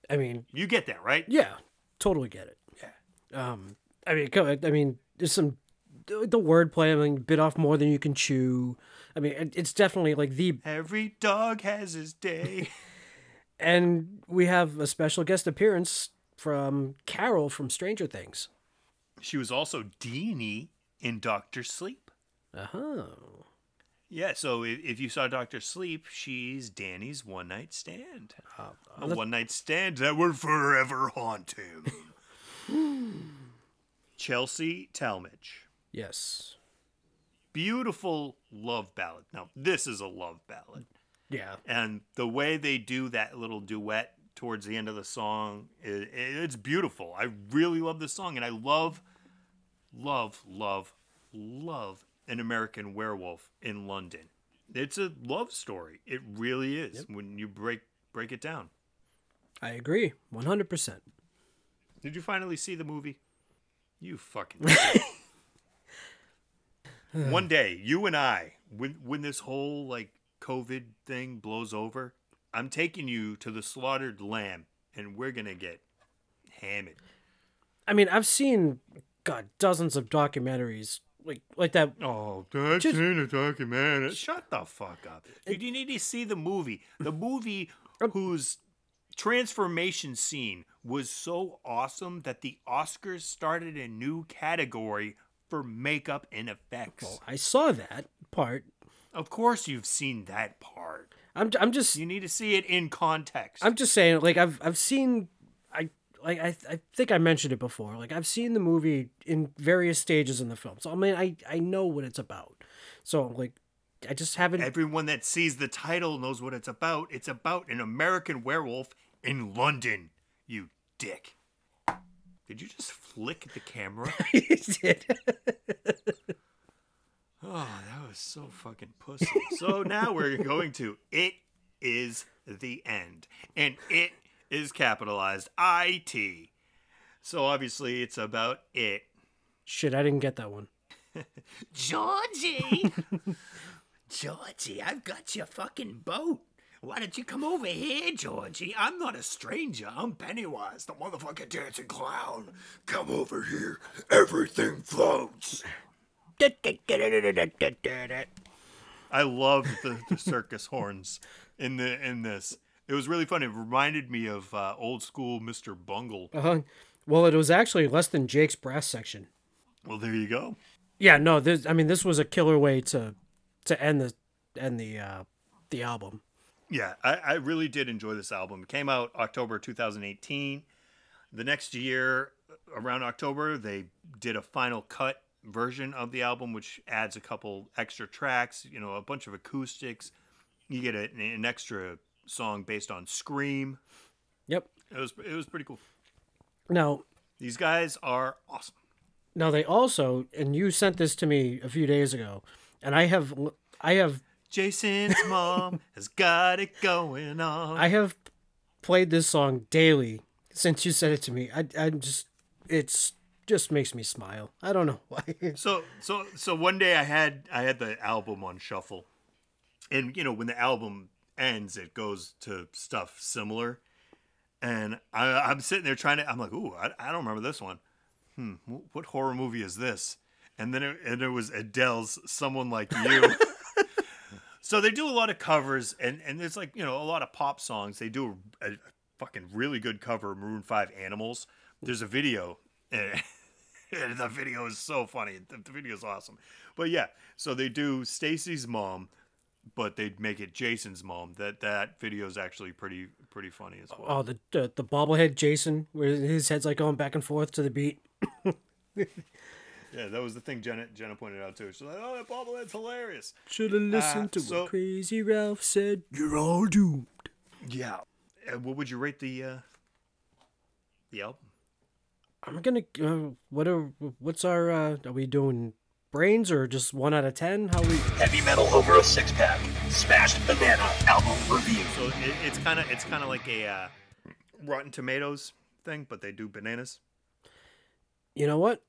I mean, You get that, right? yeah, totally get it. Yeah. Um, I mean, I mean, there's some the wordplay. I mean, bit off more than you can chew. I mean, it's definitely like the Every dog has his day. and we have a special guest appearance from Carol from Stranger Things. she was also Deanie in Doctor Sleep. Uh huh. Yeah, so if, if you saw Doctor Sleep, she's Danny's one night stand. Uh, a one night stand that would forever haunt him. Chelsea Talmadge. Yes. Beautiful love ballad. Now, this is a love ballad. Yeah. And the way they do that little duet towards the end of the song, it, it's beautiful. I really love this song. And I love, love, love, love an American werewolf in London. It's a love story. It really is when you break break it down. I agree. One hundred percent. Did you finally see the movie? You fucking. One day, you and I, when when this whole like COVID thing blows over, I'm taking you to the slaughtered lamb, and we're gonna get hammered. I mean, I've seen God dozens of documentaries like like that. Oh, that's Just- in a documentary. Shut the fuck up. Dude, you need to see the movie. The movie um, whose transformation scene was so awesome that the Oscars started a new category for makeup and effects. Oh, I saw that part. Of course, you've seen that part. I'm I'm just You need to see it in context. I'm just saying like I've I've seen like I I think I mentioned it before. Like I've seen the movie in various stages in the film. So I mean I I know what it's about. So like I just haven't Everyone that sees the title knows what it's about. It's about an American werewolf in London, you dick. Did you just flick the camera? Oh, that was so fucking pussy. So now we're going to It Is the End. And it is capitalized I T. So obviously it's about it. Shit, I didn't get that one. Georgie! Georgie, I've got your fucking boat. Why don't you come over here, Georgie? I'm not a stranger. I'm Pennywise, the motherfucking dancing clown. Come over here. Everything floats. I love the, the circus horns in the in this. It was really fun. It reminded me of uh, old school Mr. Bungle. Uh-huh. Well, it was actually Less Than Jake's brass section. Well, there you go. Yeah, no, this I mean this was a killer way to to end the end the uh the album. Yeah, I, I really did enjoy this album. It came out October 2018. The next year, around October, they did a final cut version of the album, which adds a couple extra tracks, you know, a bunch of acoustics. You get a, an extra song based on Scream. Yep. It was it was pretty cool. Now, These guys are awesome. now they also and you sent this to me a few days ago, and I have I have Jason's mom has got it going on. I have played this song daily since you sent it to me. I I just it's just makes me smile. I don't know why. So so so one day I had I had the album on shuffle, and you know when the album ends, it goes to stuff similar, and I, I'm sitting there trying to. I'm like, ooh, I, I don't remember this one, hmm, what horror movie is this? And then it, and it was Adele's "Someone Like You." so they do a lot of covers, and and there's like you know a lot of pop songs. They do a, a fucking really good cover of Maroon Five "Animals." There's a video, the video is so funny. The, the video is awesome. But yeah, so they do Stacy's mom, but they'd make it Jason's mom. That that video is actually pretty pretty funny as well. Oh, the, the the bobblehead Jason, where his head's like going back and forth to the beat. Yeah, that was the thing Jenna Jenna pointed out too. She's like, "Oh, that bobblehead's hilarious." Should have listened Uh, to so- what Crazy Ralph said. You're all doomed. Yeah. Uh, what would you rate the uh, the album? I'm gonna. Uh, what are what's our? Uh, are we doing brains or just one out of ten? How we? Heavy metal over a six pack. Smashed banana album review. So it, it's kind of it's kind of like a uh, Rotten Tomatoes thing, but they do bananas. You know what?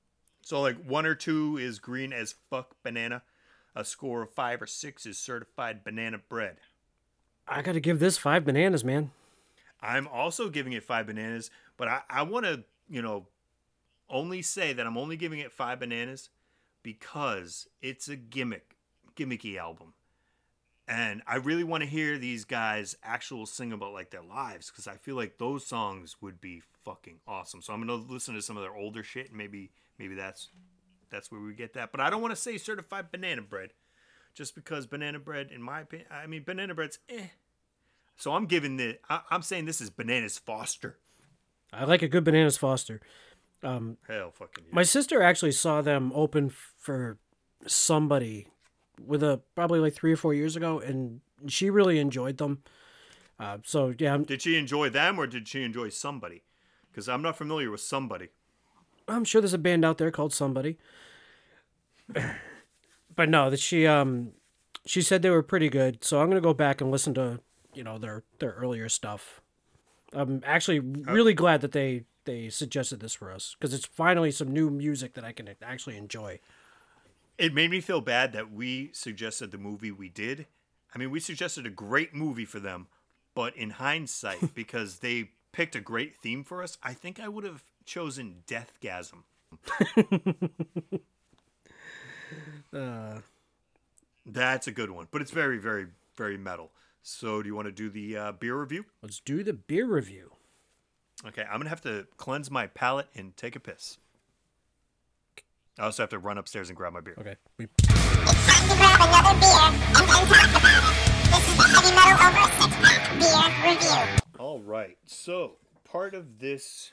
So like one or two is green as fuck banana. A score of five or six is certified banana bread. I gotta give this five bananas, man. I'm also giving it five bananas, but I, I want to, you know, only say that I'm only giving it five bananas because it's a gimmick, gimmicky album. And I really want to hear these guys actual sing about like their lives because I feel like those songs would be fucking awesome. So I'm gonna listen to some of their older shit and maybe maybe that's that's where we get that. But I don't want to say certified banana bread, just because banana bread, in my opinion, I mean banana bread's eh. So I'm giving the I, I'm saying this is bananas Foster. I like a good bananas Foster. Hell fucking yeah. My sister actually saw them open for somebody with a probably like three or four years ago, and she really enjoyed them. Uh, so yeah, I'm, Did she enjoy them or did she enjoy somebody? Because I'm not familiar with somebody. I'm sure there's a band out there called Somebody. but no, that she um she said they were pretty good. So I'm gonna go back and listen to you know their their earlier stuff. I'm actually really glad that they they suggested this for us because it's finally some new music that I can actually enjoy. It made me feel bad that we suggested the movie we did. I mean, we suggested a great movie for them, but in hindsight, because they picked a great theme for us, I think I would have chosen Deathgasm. Uh, That's a good one, but it's very, very, very metal. So, do you want to do the uh, beer review? let's do the beer review. Okay, I'm gonna have to cleanse my palate and take a piss. I also have to run upstairs and grab my beer. Okay. We, time to grab another beer and then talk about it. This is the Heavy Metal Over Six Pack Beer Review. All right. So, part of this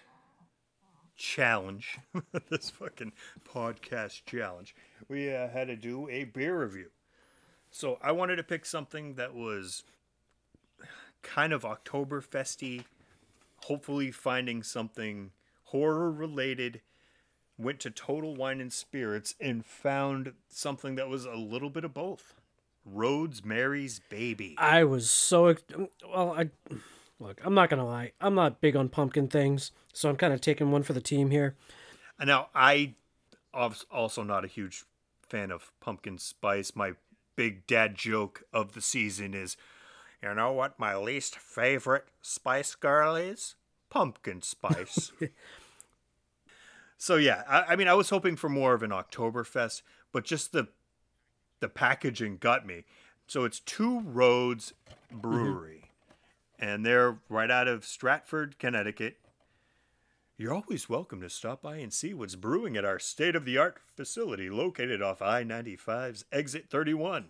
challenge, this fucking podcast challenge, we uh, had to do a beer review. So, I wanted to pick something that was kind of Oktoberfesty, hopefully finding something horror related. Went to Total Wine and Spirits and found something that was a little bit of both. Roadsmary's Baby. I was so well. I look. I'm not gonna lie. I'm not big on pumpkin things, so I'm kind of taking one for the team here. Now, I also not a huge fan of pumpkin spice. My big dad joke of the season is, you know what my least favorite Spice Girl is? Pumpkin spice. so yeah, I, I mean, I was hoping for more of an Oktoberfest, but just the the packaging got me. So it's Two Roads Brewery, mm-hmm. and they're right out of Stratford, Connecticut. You're always welcome to stop by and see what's brewing at our state of the art facility located off I 95's exit 31.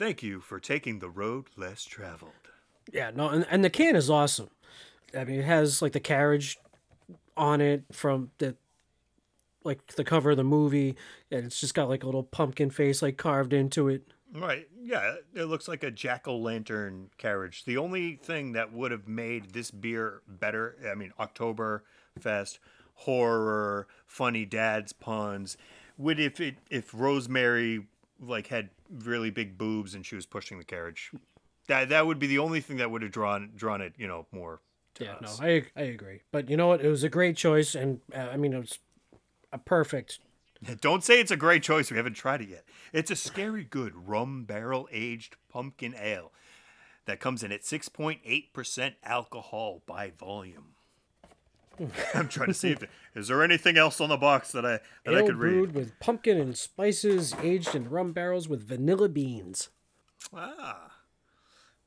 Thank you for taking the road less traveled. Yeah, no, and, and the can is awesome. I mean, it has like the carriage on it from the like the cover of the movie, and it's just got like a little pumpkin face like carved into it. Right. Yeah, it looks like a jack o' lantern carriage. The only thing that would have made this beer better, I mean, Oktoberfest, horror, funny dad's puns, would if it if Rosemary like had really big boobs and she was pushing the carriage. That that would be the only thing that would have drawn drawn it, you know, more Yeah, no. I I agree. But you know what? It was a great choice, and uh, I mean, it was a perfect. Don't say it's a great choice. We haven't tried it yet. It's a scary good rum barrel aged pumpkin ale that comes in at 6.8% alcohol by volume. I'm trying to see if is there anything else on the box that I that I Ale could read. brewed with pumpkin and spices, aged in rum barrels with vanilla beans. Ah,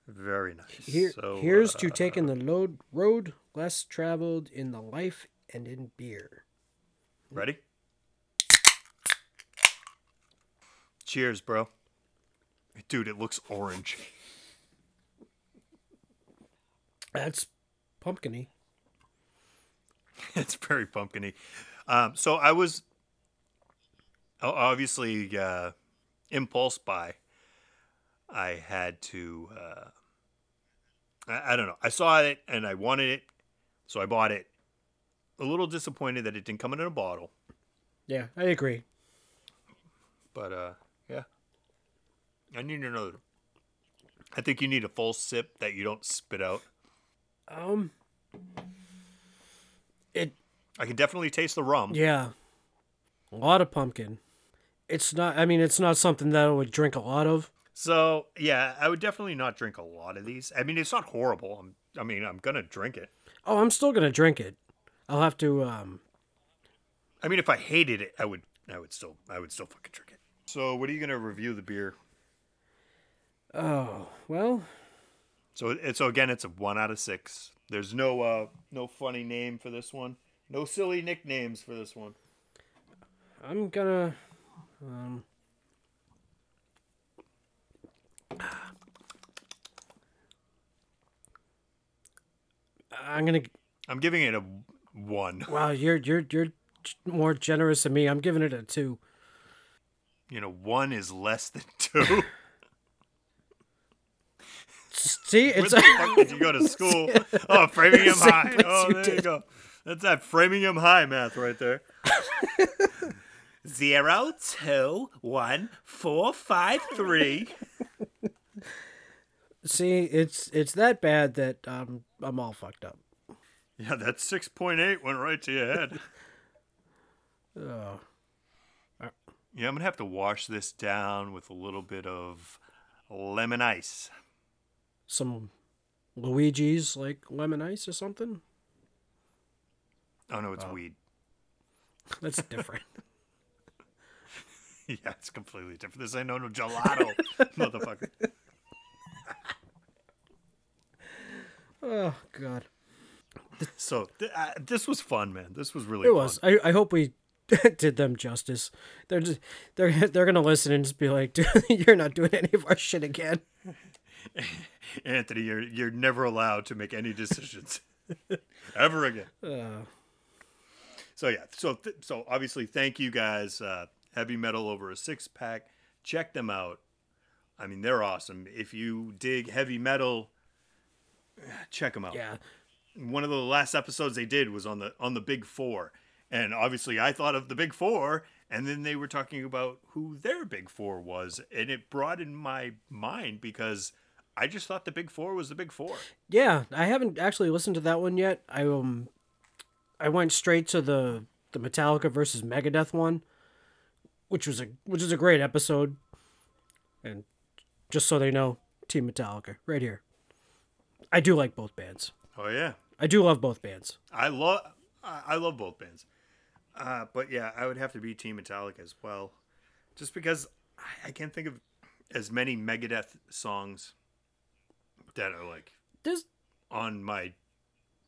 very nice. Here, so, here's uh, to taking the load, road less traveled in the life and in beer. ready. Cheers, bro. Dude, it looks orange. That's pumpkiny. it's very pumpkiny. Um, so I was obviously uh, impulse buy. I had to. Uh, I, I don't know. I saw it and I wanted it, so I bought it. A little disappointed that it didn't come in a bottle, Yeah, I agree. but uh, yeah. I need another. I think you need a full sip that you don't spit out. Um, it I can definitely taste the rum. yeah, a lot of pumpkin. It's not. I mean, it's not something that I would drink a lot of. So yeah, I would definitely not drink a lot of these. I mean, it's not horrible. I'm, I mean, I'm gonna drink it. Oh, I'm still gonna drink it. I'll have to. Um, I mean, if I hated it, I would, I would still, I would still fucking drink it. So, what are you gonna review the beer? oh well, So, it, so again, it's a one out of six. There's no, uh, no funny name for this one. No silly nicknames for this one. I'm gonna. Um, I'm gonna. I'm giving it a one. Wow, you're you're you're more generous than me. I'm giving it a two. You know, one is less than two. See, Where it's the fuck did you go to school? Oh, Framingham High. Oh, there you did. go. That's that Framingham High math right there. Zero, two, one, four, five, three. see, it's it's that bad that um I'm all fucked up. Yeah, that six point eight went right to your head. Oh, Yeah, I'm gonna have to wash this down with a little bit of lemon ice. Some Luigi's like lemon ice or something. Oh no, it's weed. That's different. Yeah, it's completely different. This ain't no, no gelato, motherfucker. oh God, So th- uh, this was fun, man. This was really it fun. was. I I hope we did them justice. They're just they're they're gonna listen and just be like, dude, you're not doing any of our shit again. Anthony, you're you're never allowed to make any decisions ever again. Uh, So yeah, so th- so obviously, thank you guys. Uh, heavy metal over a six pack. Check them out. I mean, they're awesome. If you dig heavy metal, check them out. yeah, One of the last episodes they did was on the on the Big Four, and obviously, I thought of the Big Four, and then they were talking about who their Big Four was, and it broadened my mind because I just thought the Big Four was the Big Four. yeah. I haven't actually listened to that one yet. I um, I went straight to the the Metallica versus Megadeth one, which was a which is a great episode. And just so they know, Team Metallica right here. I do like both bands. Oh yeah, I do love both bands. I love I love both bands, uh, but yeah, I would have to be Team Metallica as well, just because I can't think of as many Megadeth songs that are like There's on my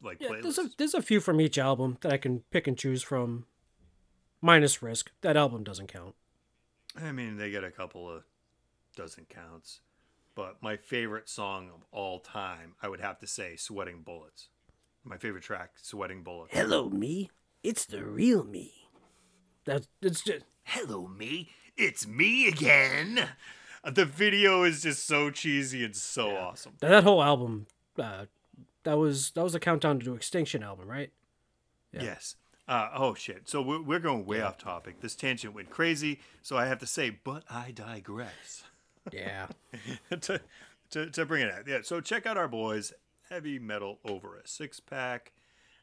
like yeah, playlist. there's a there's a few from each album that I can pick and choose from. Minus Risk. That album doesn't count. I mean, they get a couple of dozen counts, but my favorite song of all time, I would have to say, "Sweating Bullets." My favorite track, "Sweating Bullets." Hello, me. It's the real me. That's it's just Hello, me. It's me again. The video is just so cheesy and so awesome. that whole album. Uh, that was that was a countdown to Extinction album, right? Yes. Uh, oh shit. So we're, we're going way off topic. This tangent went crazy. So I have to say, but I digress. Yeah. to, to to bring it out. Yeah. So check out our boys, Heavy Metal Over a Six Pack.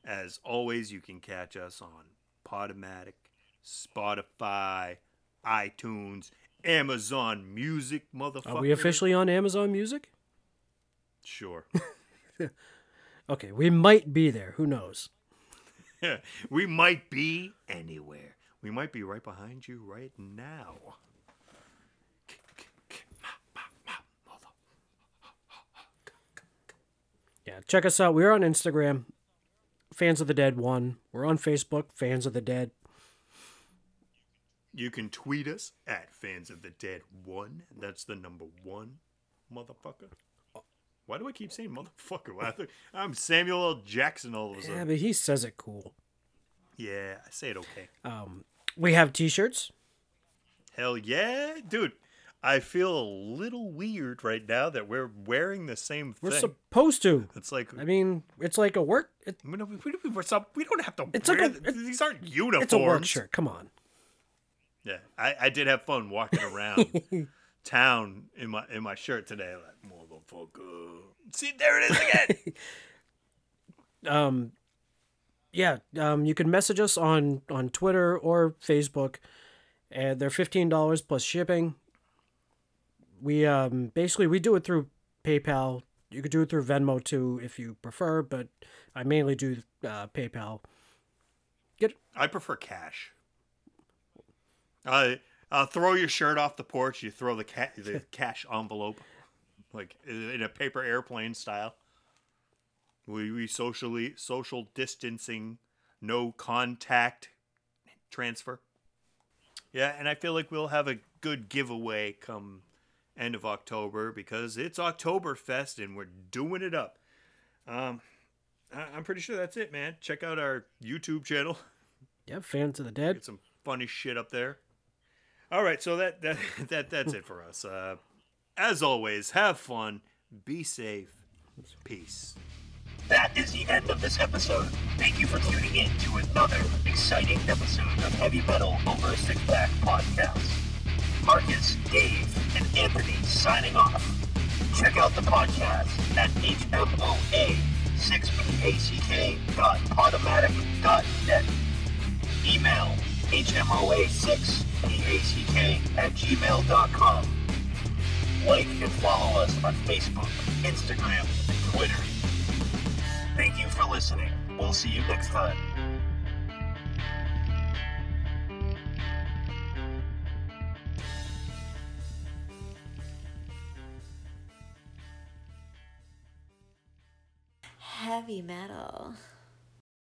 As always, you can catch us on Podomatic, Spotify, iTunes, Amazon Music, motherfucker. Are we officially on Amazon Music? Sure. Okay, we might be there. Who knows? we might be anywhere. We might be right behind you right now. Yeah, check us out. We're on Instagram, Fans of the Dead One. We're on Facebook, Fans of the Dead. You can tweet us at Fans of the Dead One. That's the number one, motherfucker. Why do I keep saying motherfucker? I'm Samuel L. Jackson all of a sudden. Yeah, but he says it cool. Yeah, I say it okay. Um, We have T-shirts. Hell yeah, dude. I feel a little weird right now that we're wearing the same We're thing. supposed to. it's like I mean, it's like a work. It, we don't, we, don't, we're some- we don't have to. It's like a- th- these aren't uniforms. it's a work shirt. Come on. Yeah, I, I did have fun walking around town in my in my shirt today. Like motherfucker. See, there it is again. um yeah um you can message us on on twitter or facebook and they're $15 plus shipping we um basically we do it through paypal you could do it through venmo too if you prefer but i mainly do uh, paypal get I prefer cash. I uh, throw your shirt off the porch. You throw the ca- the cash envelope, like in a paper airplane style. We we socially social distancing, no contact transfer. Yeah, and I feel like we'll have a good giveaway come end of October because it's Oktoberfest and we're doing it up. Um, I- I'm pretty sure that's it, man. Check out our YouTube channel. yeah fans of the dead Get some funny shit up there. All right, so that that that that's it for us. Uh, as always, have fun, be safe, peace. That is the end of this episode. Thank you for tuning in to another exciting episode of Heavy Metal Over a Six Pack podcast. Marcus, Dave, and Anthony signing off. Check out the podcast at hmoa6pack.podomatic.net. Email hmoa6pack at gmail.com. Like and follow us on Facebook, Instagram, and Twitter. Thank you for listening. We'll see you next time. Heavy metal.